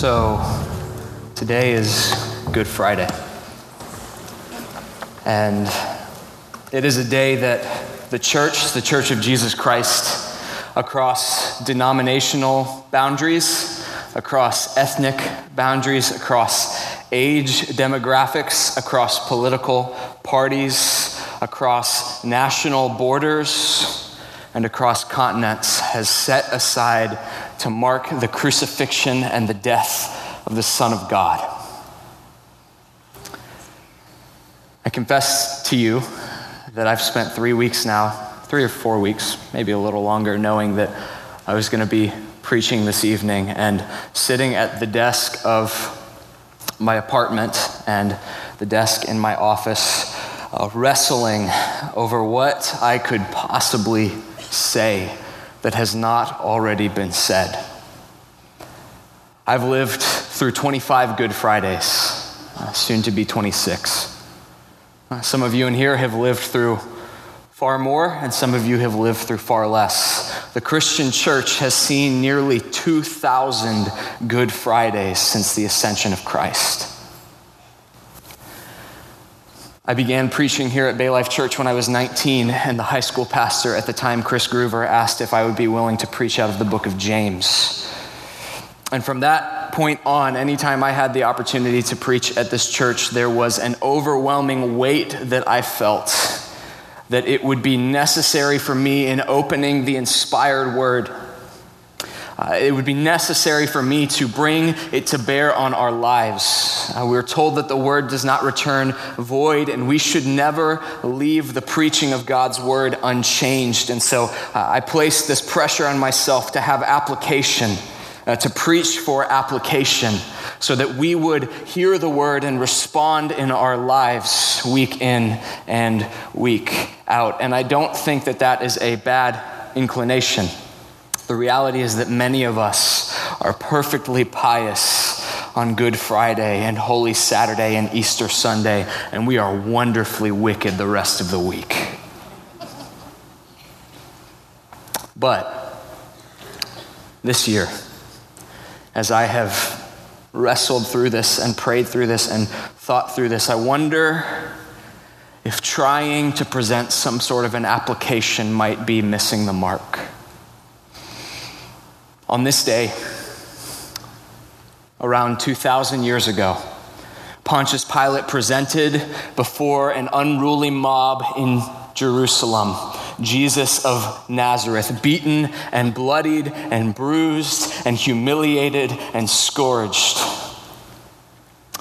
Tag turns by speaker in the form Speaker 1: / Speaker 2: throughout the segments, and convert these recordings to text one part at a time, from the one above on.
Speaker 1: So, today is Good Friday. And it is a day that the church, the Church of Jesus Christ, across denominational boundaries, across ethnic boundaries, across age demographics, across political parties, across national borders, and across continents, has set aside to mark the crucifixion and the death of the Son of God. I confess to you that I've spent three weeks now, three or four weeks, maybe a little longer, knowing that I was going to be preaching this evening and sitting at the desk of my apartment and the desk in my office, uh, wrestling over what I could possibly say that has not already been said. I've lived through 25 Good Fridays, uh, soon to be 26. Uh, some of you in here have lived through far more, and some of you have lived through far less. The Christian church has seen nearly 2,000 Good Fridays since the ascension of Christ. I began preaching here at Bay Life Church when I was 19, and the high school pastor at the time, Chris Groover, asked if I would be willing to preach out of the book of James. And from that point on, anytime I had the opportunity to preach at this church, there was an overwhelming weight that I felt that it would be necessary for me in opening the inspired word uh, it would be necessary for me to bring it to bear on our lives. Uh, we're told that the word does not return void, and we should never leave the preaching of God's word unchanged. And so uh, I place this pressure on myself to have application, uh, to preach for application, so that we would hear the word and respond in our lives week in and week out. And I don't think that that is a bad inclination. The reality is that many of us are perfectly pious on Good Friday and Holy Saturday and Easter Sunday, and we are wonderfully wicked the rest of the week. But this year, as I have wrestled through this and prayed through this and thought through this, I wonder if trying to present some sort of an application might be missing the mark. On this day, around 2,000 years ago, Pontius Pilate presented before an unruly mob in Jerusalem Jesus of Nazareth, beaten and bloodied and bruised and humiliated and scourged.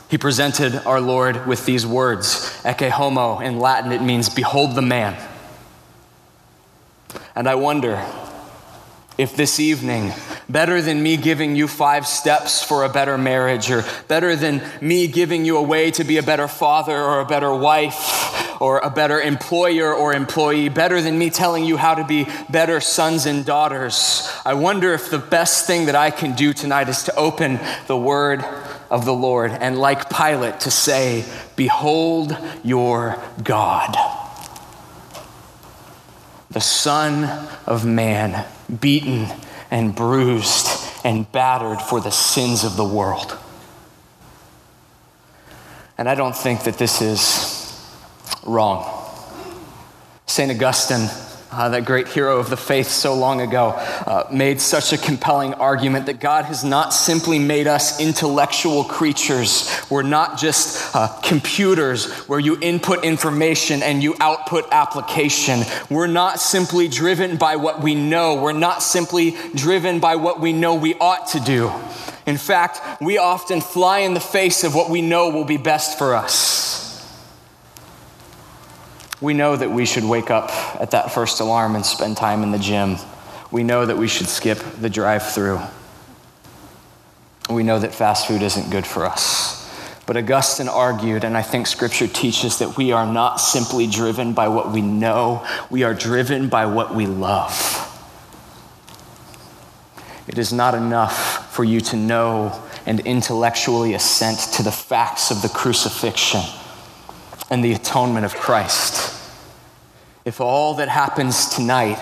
Speaker 1: He presented our Lord with these words, ecce homo. In Latin, it means behold the man. And I wonder if this evening, better than me giving you five steps for a better marriage, or better than me giving you a way to be a better father or a better wife, or a better employer or employee, better than me telling you how to be better sons and daughters, I wonder if the best thing that I can do tonight is to open the word of the Lord and, like Pilate, to say, Behold your God the Son of Man, beaten and bruised and battered for the sins of the world. And I don't think that this is wrong. St. Augustine uh, that great hero of the faith so long ago, uh, made such a compelling argument that God has not simply made us intellectual creatures. We're not just uh, computers where you input information and you output application. We're not simply driven by what we know. We're not simply driven by what we know we ought to do. In fact, we often fly in the face of what we know will be best for us. We know that we should wake up at that first alarm and spend time in the gym. We know that we should skip the drive through. We know that fast food isn't good for us. But Augustine argued, and I think scripture teaches that we are not simply driven by what we know, we are driven by what we love. It is not enough for you to know and intellectually assent to the facts of the crucifixion and the atonement of Christ. If all that happens tonight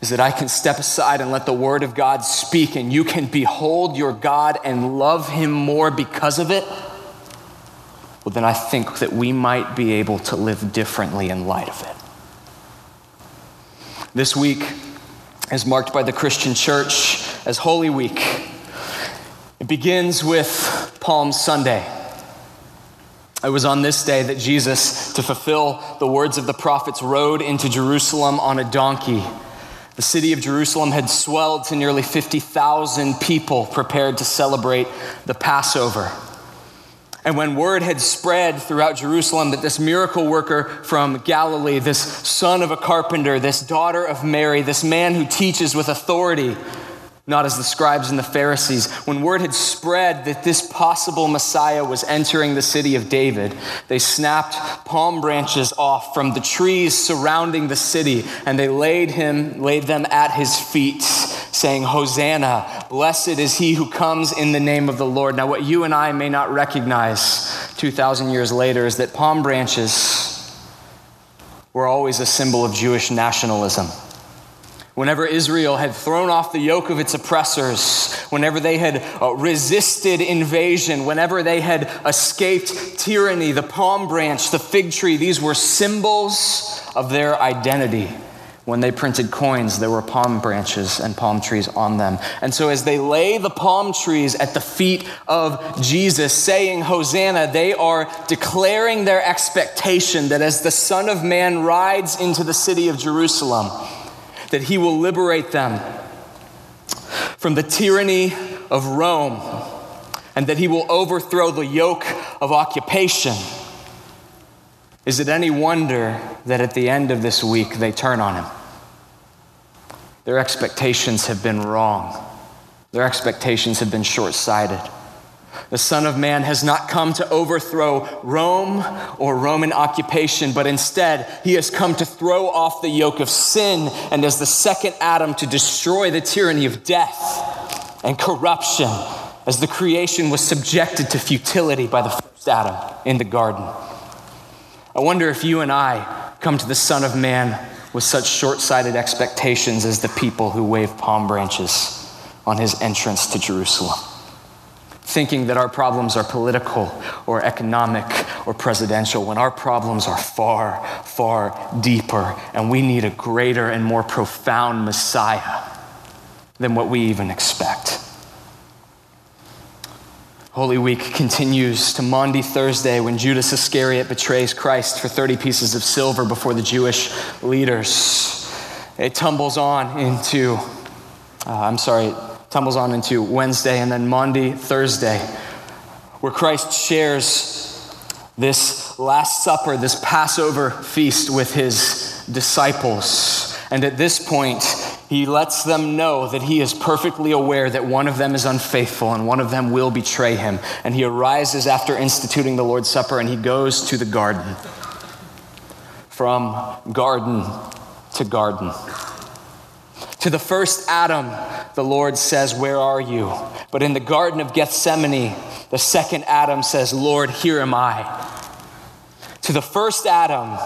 Speaker 1: is that I can step aside and let the Word of God speak, and you can behold your God and love Him more because of it, well, then I think that we might be able to live differently in light of it. This week is marked by the Christian church as Holy Week. It begins with Palm Sunday. It was on this day that Jesus, to fulfill the words of the prophets, rode into Jerusalem on a donkey the city of Jerusalem had swelled to nearly 50,000 people prepared to celebrate the Passover. And when word had spread throughout Jerusalem that this miracle worker from Galilee, this son of a carpenter, this daughter of Mary, this man who teaches with authority, not as the scribes and the Pharisees. When word had spread that this possible Messiah was entering the city of David, they snapped palm branches off from the trees surrounding the city and they laid him laid them at his feet saying hosanna blessed is he who comes in the name of the Lord. Now what you and I may not recognize 2000 years later is that palm branches were always a symbol of Jewish nationalism. Whenever Israel had thrown off the yoke of its oppressors, whenever they had uh, resisted invasion, whenever they had escaped tyranny, the palm branch, the fig tree, these were symbols of their identity. When they printed coins, there were palm branches and palm trees on them. And so, as they lay the palm trees at the feet of Jesus, saying, Hosanna, they are declaring their expectation that as the Son of Man rides into the city of Jerusalem, that he will liberate them from the tyranny of Rome and that he will overthrow the yoke of occupation. Is it any wonder that at the end of this week they turn on him? Their expectations have been wrong. Their expectations have been short sighted. The Son of Man has not come to overthrow Rome or Roman occupation, but instead, he has come to throw off the yoke of sin and as the second Adam to destroy the tyranny of death and corruption as the creation was subjected to futility by the first Adam in the garden. I wonder if you and I come to the Son of Man with such short sighted expectations as the people who wave palm branches on his entrance to Jerusalem thinking that our problems are political or economic or presidential when our problems are far, far deeper and we need a greater and more profound Messiah than what we even expect. Holy Week continues to Maundy Thursday when Judas Iscariot betrays Christ for 30 pieces of silver before the Jewish leaders. It tumbles on into, uh, I'm sorry, tumbles on into Wednesday and then Maundy, Thursday, where Christ shares this Last Supper, this Passover feast with his disciples. And at this point, he lets them know that he is perfectly aware that one of them is unfaithful and one of them will betray him. And he arises after instituting the Lord's Supper and he goes to the garden. From garden to garden. To the first Adam, the Lord says, Where are you? But in the Garden of Gethsemane, the second Adam says, Lord, here am I. To the first Adam,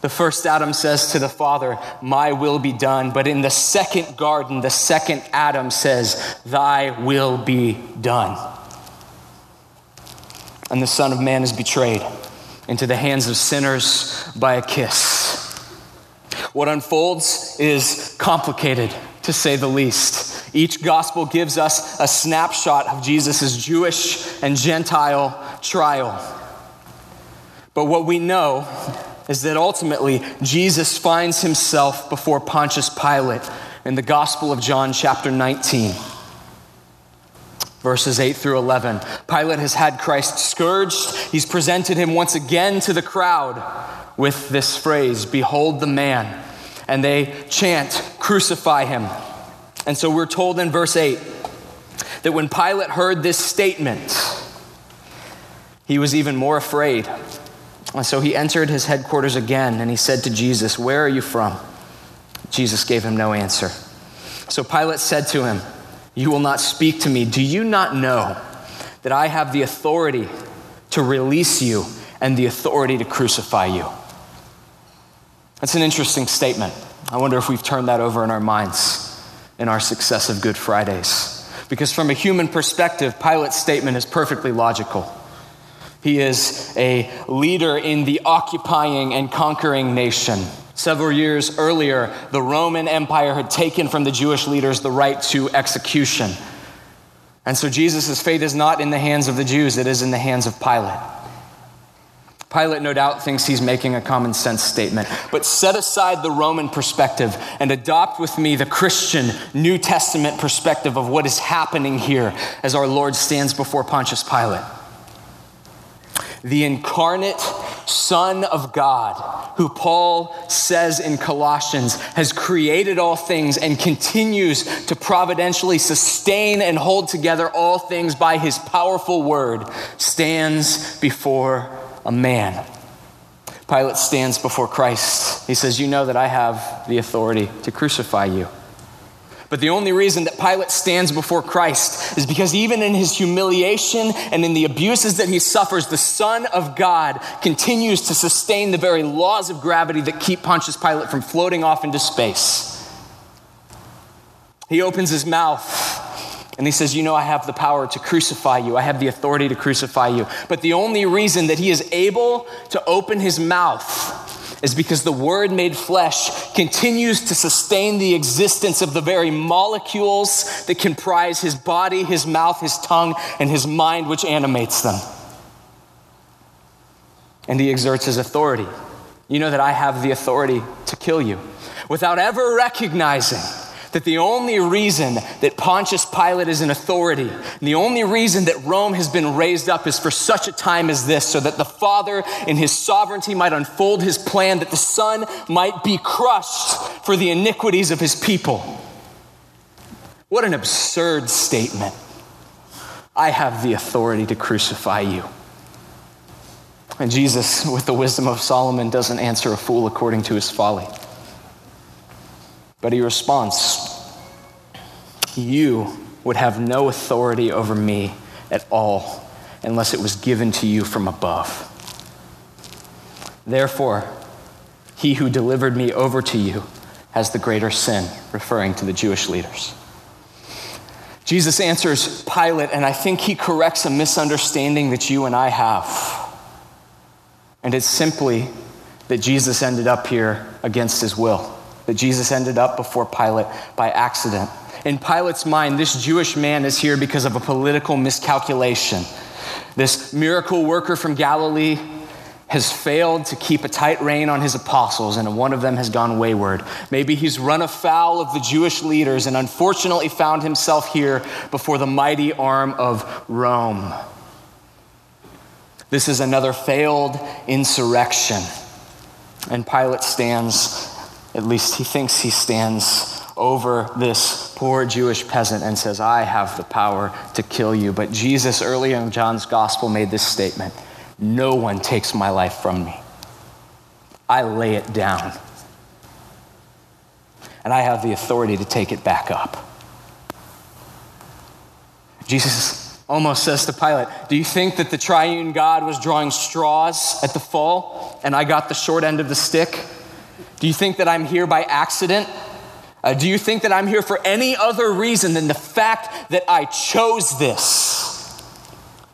Speaker 1: the first Adam says to the Father, My will be done. But in the second garden, the second Adam says, Thy will be done. And the Son of Man is betrayed into the hands of sinners by a kiss. What unfolds is complicated, to say the least. Each gospel gives us a snapshot of Jesus' Jewish and Gentile trial. But what we know is that ultimately Jesus finds himself before Pontius Pilate in the Gospel of John, chapter 19 verses 8 through 11. Pilate has had Christ scourged. He's presented him once again to the crowd with this phrase Behold the man. And they chant, Crucify him. And so we're told in verse 8 that when Pilate heard this statement, he was even more afraid. And so he entered his headquarters again and he said to Jesus, Where are you from? Jesus gave him no answer. So Pilate said to him, You will not speak to me. Do you not know that I have the authority to release you and the authority to crucify you? That's an interesting statement. I wonder if we've turned that over in our minds in our successive Good Fridays. Because from a human perspective, Pilate's statement is perfectly logical. He is a leader in the occupying and conquering nation. Several years earlier, the Roman Empire had taken from the Jewish leaders the right to execution. And so Jesus' fate is not in the hands of the Jews, it is in the hands of Pilate. Pilate, no doubt, thinks he's making a common sense statement. But set aside the Roman perspective and adopt with me the Christian New Testament perspective of what is happening here as our Lord stands before Pontius Pilate. The incarnate Son of God, who Paul says in Colossians has created all things and continues to providentially sustain and hold together all things by his powerful word, stands before a man. Pilate stands before Christ. He says, You know that I have the authority to crucify you. But the only reason that Pilate stands before Christ is because even in his humiliation and in the abuses that he suffers, the Son of God continues to sustain the very laws of gravity that keep Pontius Pilate from floating off into space. He opens his mouth and he says, You know, I have the power to crucify you. I have the authority to crucify you. But the only reason that he is able to open his mouth is because the Word made flesh continues to sustain the existence of the very molecules that comprise his body, his mouth, his tongue, and his mind, which animates them. And he exerts his authority. You know that I have the authority to kill you without ever recognizing that the only reason that Pontius Pilate is an authority, and the only reason that Rome has been raised up is for such a time as this, so that the Father in his sovereignty might unfold his plan, that the Son might be crushed for the iniquities of his people. What an absurd statement. I have the authority to crucify you. And Jesus, with the wisdom of Solomon, doesn't answer a fool according to his folly. But he responds, You would have no authority over me at all unless it was given to you from above. Therefore, he who delivered me over to you has the greater sin, referring to the Jewish leaders. Jesus answers Pilate, and I think he corrects a misunderstanding that you and I have. And it's simply that Jesus ended up here against his will that Jesus ended up before Pilate by accident. In Pilate's mind, this Jewish man is here because of a political miscalculation. This miracle worker from Galilee has failed to keep a tight rein on his apostles, and one of them has gone wayward. Maybe he's run afoul of the Jewish leaders and unfortunately found himself here before the mighty arm of Rome. This is another failed insurrection. And Pilate stands at least he thinks he stands over this poor Jewish peasant and says, I have the power to kill you. But Jesus, early in John's gospel, made this statement No one takes my life from me, I lay it down. And I have the authority to take it back up. Jesus almost says to Pilate, Do you think that the triune God was drawing straws at the fall and I got the short end of the stick? Do you think that I'm here by accident? Uh, do you think that I'm here for any other reason than the fact that I chose this?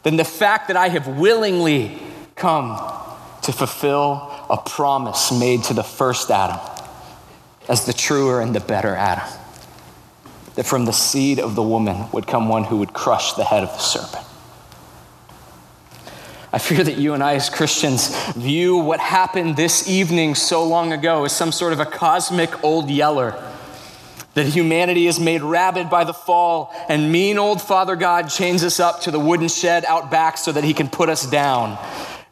Speaker 1: Than the fact that I have willingly come to fulfill a promise made to the first Adam as the truer and the better Adam? That from the seed of the woman would come one who would crush the head of the serpent. I fear that you and I, as Christians, view what happened this evening so long ago as some sort of a cosmic old yeller. That humanity is made rabid by the fall, and mean old Father God chains us up to the wooden shed out back so that he can put us down.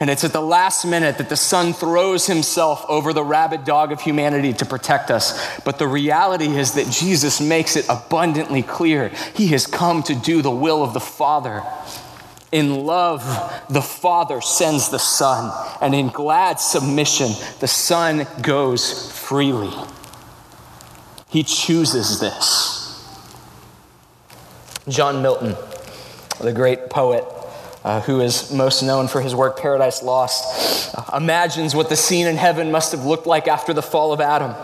Speaker 1: And it's at the last minute that the Son throws himself over the rabid dog of humanity to protect us. But the reality is that Jesus makes it abundantly clear He has come to do the will of the Father. In love, the Father sends the Son, and in glad submission, the Son goes freely. He chooses this. John Milton, the great poet, uh, who is most known for his work Paradise Lost, uh, imagines what the scene in heaven must have looked like after the fall of Adam.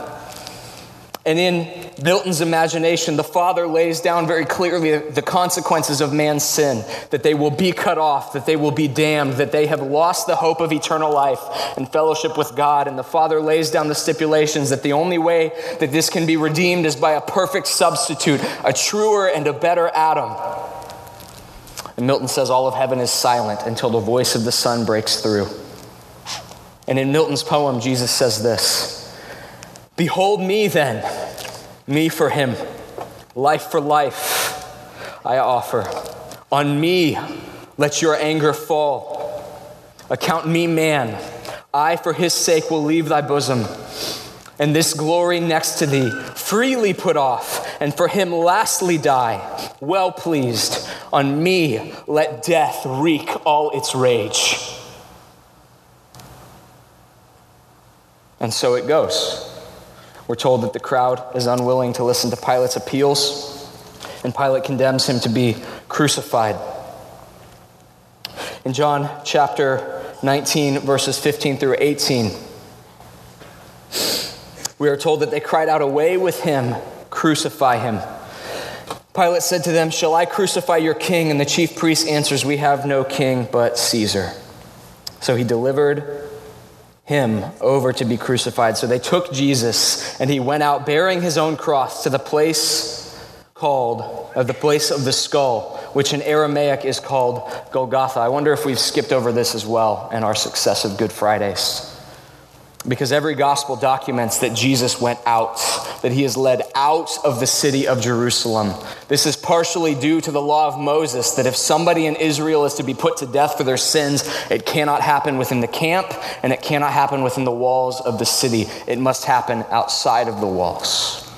Speaker 1: And in Milton's imagination, the Father lays down very clearly the consequences of man's sin that they will be cut off, that they will be damned, that they have lost the hope of eternal life and fellowship with God. And the Father lays down the stipulations that the only way that this can be redeemed is by a perfect substitute, a truer and a better Adam. And Milton says all of heaven is silent until the voice of the Son breaks through. And in Milton's poem, Jesus says this. Behold me then, me for him, life for life I offer. On me let your anger fall. Account me man, I for his sake will leave thy bosom. And this glory next to thee freely put off, and for him lastly die. Well pleased, on me let death wreak all its rage. And so it goes. We're told that the crowd is unwilling to listen to Pilate's appeals, and Pilate condemns him to be crucified. In John chapter 19, verses 15 through 18, we are told that they cried out, Away with him, crucify him. Pilate said to them, Shall I crucify your king? And the chief priest answers, We have no king but Caesar. So he delivered him over to be crucified. So they took Jesus and he went out bearing his own cross to the place called, uh, the place of the skull, which in Aramaic is called Golgotha. I wonder if we've skipped over this as well in our successive Good Fridays. Because every gospel documents that Jesus went out, that he is led out of the city of Jerusalem. This is partially due to the law of Moses that if somebody in Israel is to be put to death for their sins, it cannot happen within the camp and it cannot happen within the walls of the city. It must happen outside of the walls.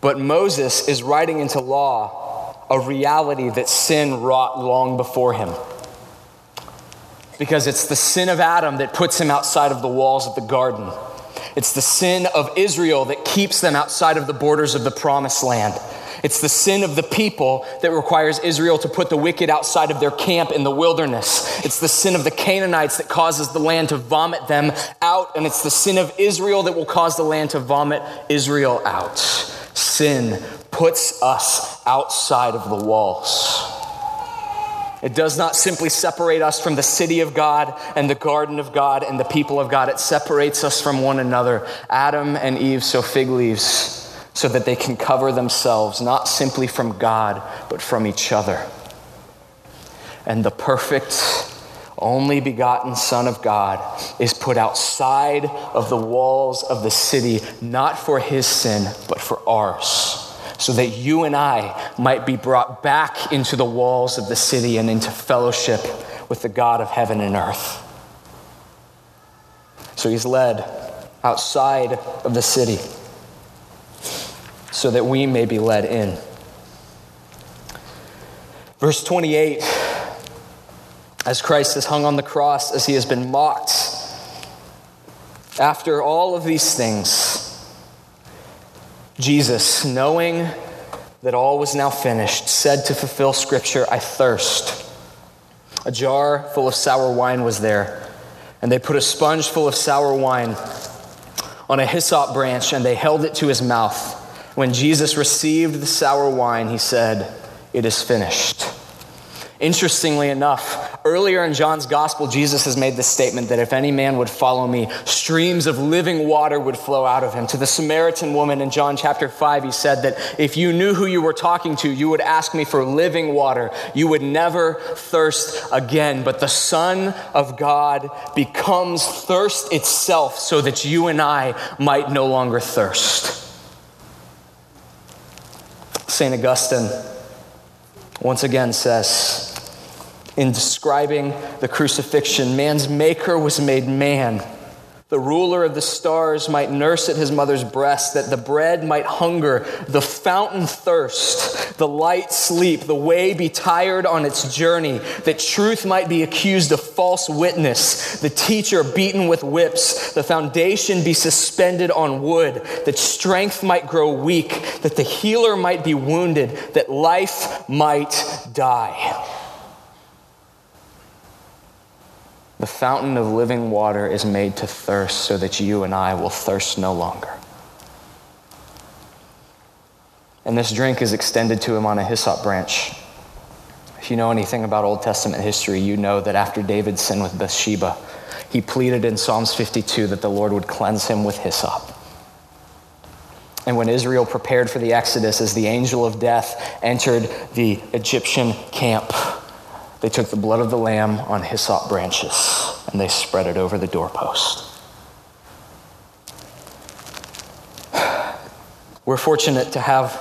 Speaker 1: But Moses is writing into law a reality that sin wrought long before him because it's the sin of Adam that puts him outside of the walls of the garden. It's the sin of Israel that keeps them outside of the borders of the promised land. It's the sin of the people that requires Israel to put the wicked outside of their camp in the wilderness. It's the sin of the Canaanites that causes the land to vomit them out. And it's the sin of Israel that will cause the land to vomit Israel out. Sin puts us outside of the walls. It does not simply separate us from the city of God and the garden of God and the people of God. It separates us from one another. Adam and Eve sew fig leaves so that they can cover themselves, not simply from God, but from each other. And the perfect, only begotten Son of God is put outside of the walls of the city, not for his sin, but for ours so that you and I might be brought back into the walls of the city and into fellowship with the God of heaven and earth. So he's led outside of the city so that we may be led in. Verse 28 As Christ is hung on the cross, as he has been mocked, after all of these things, Jesus, knowing that all was now finished, said to fulfill Scripture, I thirst. A jar full of sour wine was there, and they put a sponge full of sour wine on a hyssop branch, and they held it to his mouth. When Jesus received the sour wine, he said, It is finished. Interestingly enough, earlier in John's gospel, Jesus has made this statement that if any man would follow me, streams of living water would flow out of him. To the Samaritan woman in John chapter 5, he said that if you knew who you were talking to, you would ask me for living water. You would never thirst again. But the Son of God becomes thirst itself so that you and I might no longer thirst. St. Augustine once again says, in describing the crucifixion, man's maker was made man. The ruler of the stars might nurse at his mother's breast, that the bread might hunger, the fountain thirst, the light sleep, the way be tired on its journey, that truth might be accused of false witness, the teacher beaten with whips, the foundation be suspended on wood, that strength might grow weak, that the healer might be wounded, that life might die. The fountain of living water is made to thirst so that you and I will thirst no longer. and this drink is extended to him on a hyssop branch. If you know anything about Old Testament history, you know that after David's sin with Bathsheba, he pleaded in Psalms 52 that the Lord would cleanse him with hyssop. And when Israel prepared for the Exodus, as the angel of death entered the Egyptian camp, they took the blood of the lamb on hyssop branches and they spread it over the doorpost. We're fortunate to have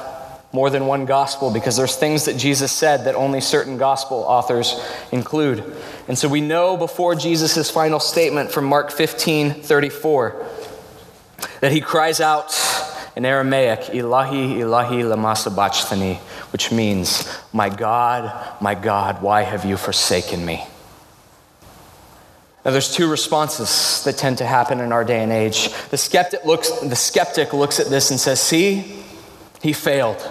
Speaker 1: more than one gospel because there's things that Jesus said that only certain gospel authors include. And so we know before Jesus' final statement from Mark 15 34 that he cries out in Aramaic, Ilahi, Ilahi, lama sabachthani, which means, My God, my God, why have you forsaken me? Now, there's two responses that tend to happen in our day and age. The skeptic looks, the skeptic looks at this and says, See, he failed.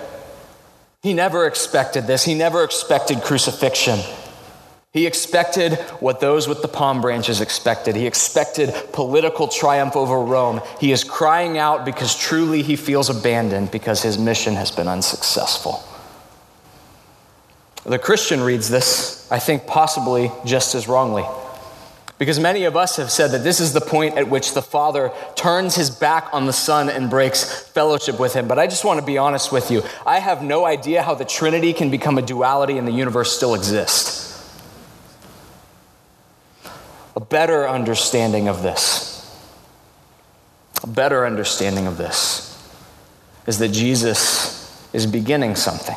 Speaker 1: He never expected this. He never expected crucifixion. He expected what those with the palm branches expected. He expected political triumph over Rome. He is crying out because truly he feels abandoned because his mission has been unsuccessful. The Christian reads this, I think, possibly just as wrongly. Because many of us have said that this is the point at which the Father turns his back on the Son and breaks fellowship with him. But I just want to be honest with you. I have no idea how the Trinity can become a duality and the universe still exist. Better understanding of this, a better understanding of this is that Jesus is beginning something.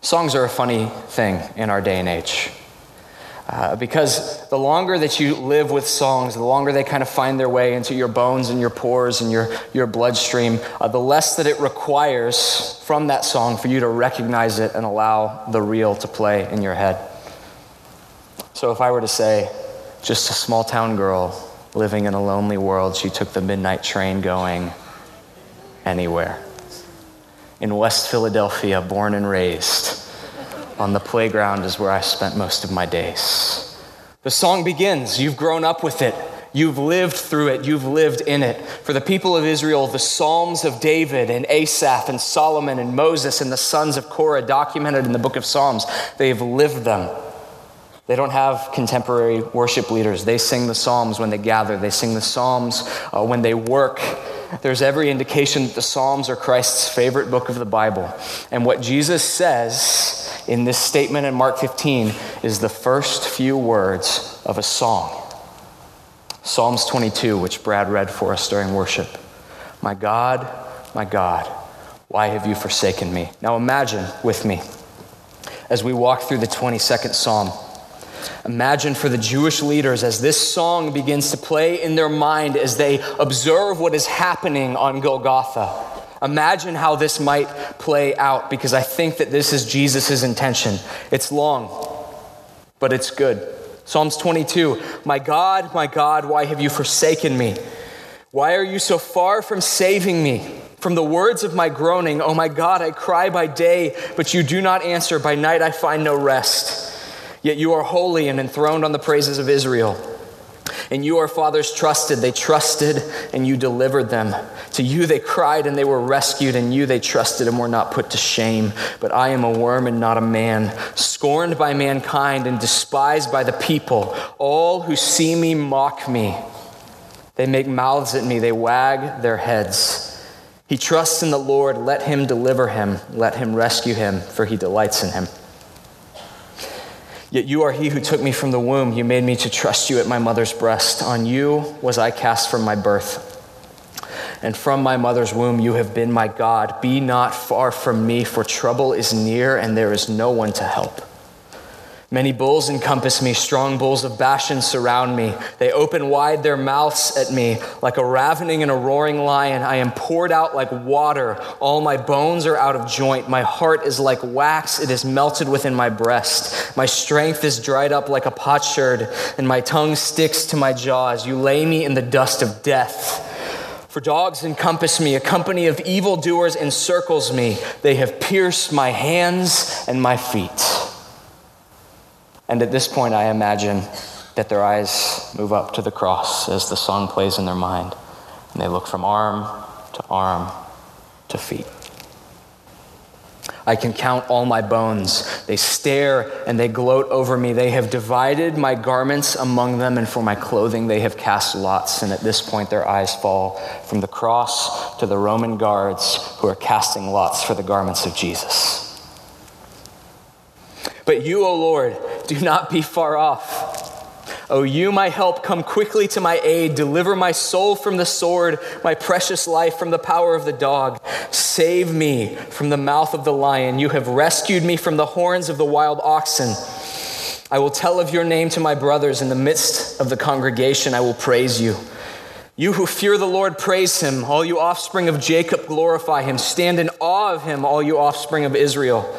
Speaker 1: Songs are a funny thing in our day and age. Uh, because the longer that you live with songs, the longer they kind of find their way into your bones and your pores and your, your bloodstream, uh, the less that it requires from that song for you to recognize it and allow the real to play in your head. So if I were to say, just a small town girl living in a lonely world, she took the midnight train going anywhere. In West Philadelphia, born and raised on the playground is where I spent most of my days. The song begins. You've grown up with it. You've lived through it. You've lived in it. For the people of Israel, the Psalms of David and Asaph and Solomon and Moses and the sons of Korah, documented in the book of Psalms, they've lived them. They don't have contemporary worship leaders. They sing the Psalms when they gather, they sing the Psalms uh, when they work. There's every indication that the Psalms are Christ's favorite book of the Bible. And what Jesus says in this statement in Mark 15 is the first few words of a song. Psalms 22, which Brad read for us during worship. My God, my God, why have you forsaken me? Now imagine with me as we walk through the 22nd Psalm. Imagine for the Jewish leaders as this song begins to play in their mind as they observe what is happening on Golgotha. Imagine how this might play out because I think that this is Jesus' intention. It's long, but it's good. Psalms 22 My God, my God, why have you forsaken me? Why are you so far from saving me? From the words of my groaning, oh my God, I cry by day, but you do not answer. By night I find no rest. Yet you are holy and enthroned on the praises of Israel. And you, our fathers, trusted. They trusted, and you delivered them. To you they cried, and they were rescued. And you they trusted, and were not put to shame. But I am a worm and not a man, scorned by mankind and despised by the people. All who see me mock me. They make mouths at me, they wag their heads. He trusts in the Lord. Let him deliver him, let him rescue him, for he delights in him. Yet you are he who took me from the womb. You made me to trust you at my mother's breast. On you was I cast from my birth. And from my mother's womb you have been my God. Be not far from me, for trouble is near and there is no one to help. Many bulls encompass me, strong bulls of Bashan surround me. They open wide their mouths at me like a ravening and a roaring lion. I am poured out like water. All my bones are out of joint. My heart is like wax, it is melted within my breast. My strength is dried up like a potsherd, and my tongue sticks to my jaws. You lay me in the dust of death. For dogs encompass me, a company of evildoers encircles me. They have pierced my hands and my feet. And at this point, I imagine that their eyes move up to the cross as the song plays in their mind. And they look from arm to arm to feet. I can count all my bones. They stare and they gloat over me. They have divided my garments among them, and for my clothing they have cast lots. And at this point, their eyes fall from the cross to the Roman guards who are casting lots for the garments of Jesus. But you, O Lord, do not be far off. O you, my help, come quickly to my aid. Deliver my soul from the sword, my precious life from the power of the dog. Save me from the mouth of the lion. You have rescued me from the horns of the wild oxen. I will tell of your name to my brothers. In the midst of the congregation, I will praise you. You who fear the Lord, praise him. All you offspring of Jacob, glorify him. Stand in awe of him, all you offspring of Israel.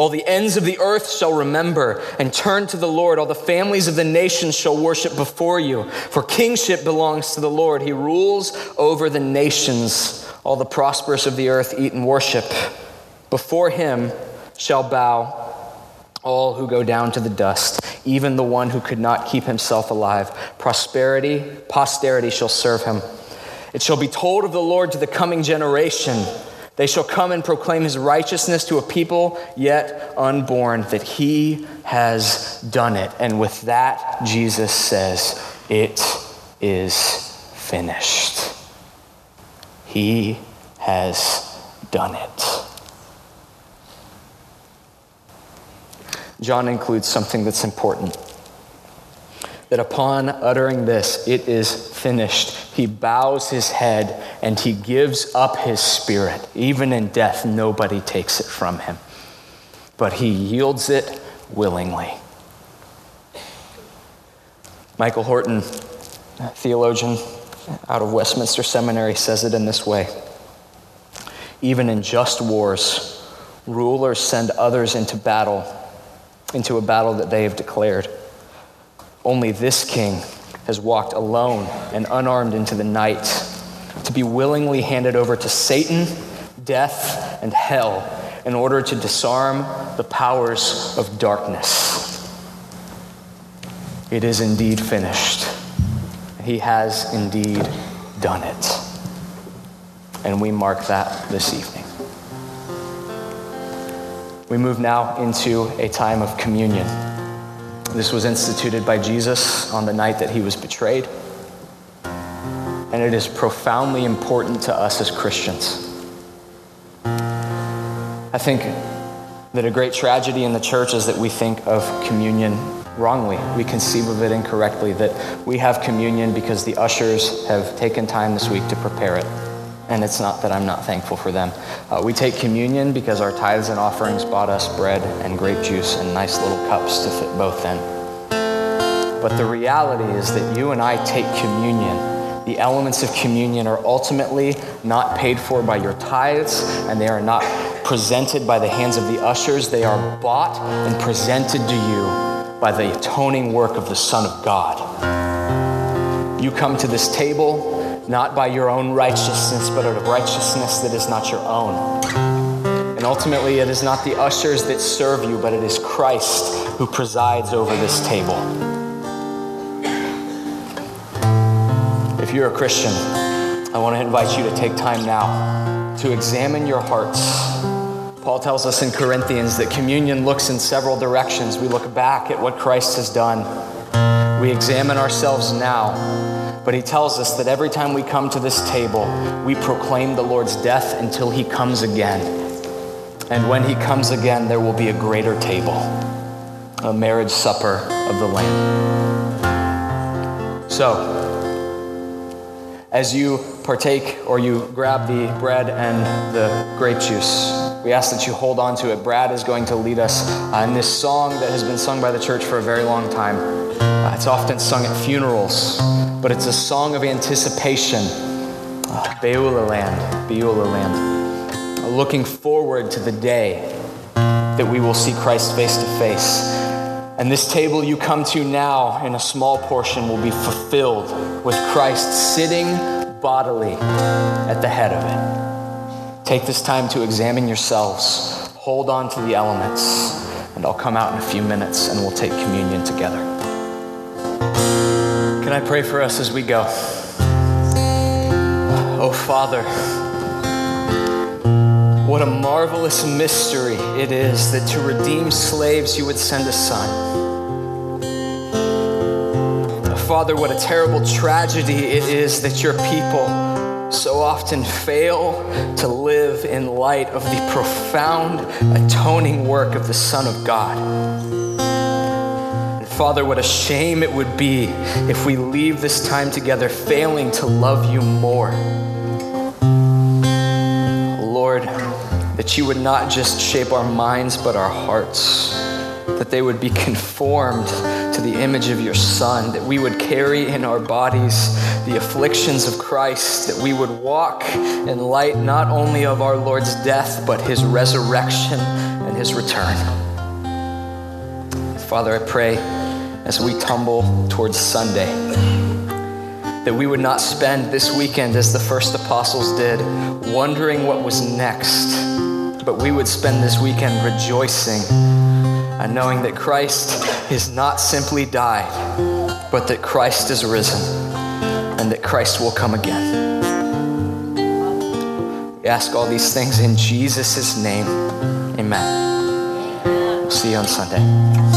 Speaker 1: All the ends of the earth shall remember and turn to the Lord. All the families of the nations shall worship before you. For kingship belongs to the Lord. He rules over the nations. All the prosperous of the earth eat and worship. Before him shall bow all who go down to the dust, even the one who could not keep himself alive. Prosperity, posterity shall serve him. It shall be told of the Lord to the coming generation. They shall come and proclaim his righteousness to a people yet unborn, that he has done it. And with that, Jesus says, It is finished. He has done it. John includes something that's important that upon uttering this, it is finished, he bows his head and he gives up his spirit. Even in death, nobody takes it from him, but he yields it willingly. Michael Horton, theologian out of Westminster Seminary, says it in this way Even in just wars, rulers send others into battle, into a battle that they have declared. Only this king has walked alone and unarmed into the night to be willingly handed over to Satan, death, and hell in order to disarm the powers of darkness. It is indeed finished. He has indeed done it. And we mark that this evening. We move now into a time of communion. This was instituted by Jesus on the night that he was betrayed. And it is profoundly important to us as Christians. I think that a great tragedy in the church is that we think of communion wrongly. We conceive of it incorrectly, that we have communion because the ushers have taken time this week to prepare it. And it's not that I'm not thankful for them. Uh, we take communion because our tithes and offerings bought us bread and grape juice and nice little cups to fit both in. But the reality is that you and I take communion. The elements of communion are ultimately not paid for by your tithes, and they are not presented by the hands of the ushers. They are bought and presented to you by the atoning work of the Son of God. You come to this table not by your own righteousness, but out of righteousness that is not your own. And ultimately, it is not the ushers that serve you, but it is Christ who presides over this table. If you're a Christian, I want to invite you to take time now to examine your hearts. Paul tells us in Corinthians that communion looks in several directions. We look back at what Christ has done, we examine ourselves now but he tells us that every time we come to this table, we proclaim the Lord's death until he comes again. And when he comes again, there will be a greater table, a marriage supper of the Lamb. So, as you partake or you grab the bread and the grape juice, we ask that you hold on to it. Brad is going to lead us uh, in this song that has been sung by the church for a very long time. Uh, it's often sung at funerals but it's a song of anticipation. Uh, Beulah land, Beulah land. Uh, looking forward to the day that we will see Christ face to face. And this table you come to now in a small portion will be fulfilled with Christ sitting bodily at the head of it. Take this time to examine yourselves, hold on to the elements, and I'll come out in a few minutes and we'll take communion together. Can I pray for us as we go? Oh, Father, what a marvelous mystery it is that to redeem slaves you would send a son. Father, what a terrible tragedy it is that your people so often fail to live in light of the profound atoning work of the Son of God. Father, what a shame it would be if we leave this time together failing to love you more. Lord, that you would not just shape our minds but our hearts, that they would be conformed to the image of your Son, that we would carry in our bodies the afflictions of Christ, that we would walk in light not only of our Lord's death, but his resurrection and his return. Father, I pray as we tumble towards Sunday that we would not spend this weekend as the first apostles did, wondering what was next, but we would spend this weekend rejoicing and knowing that Christ has not simply died, but that Christ is risen and that Christ will come again. We ask all these things in Jesus' name. Amen. We'll see you on Sunday.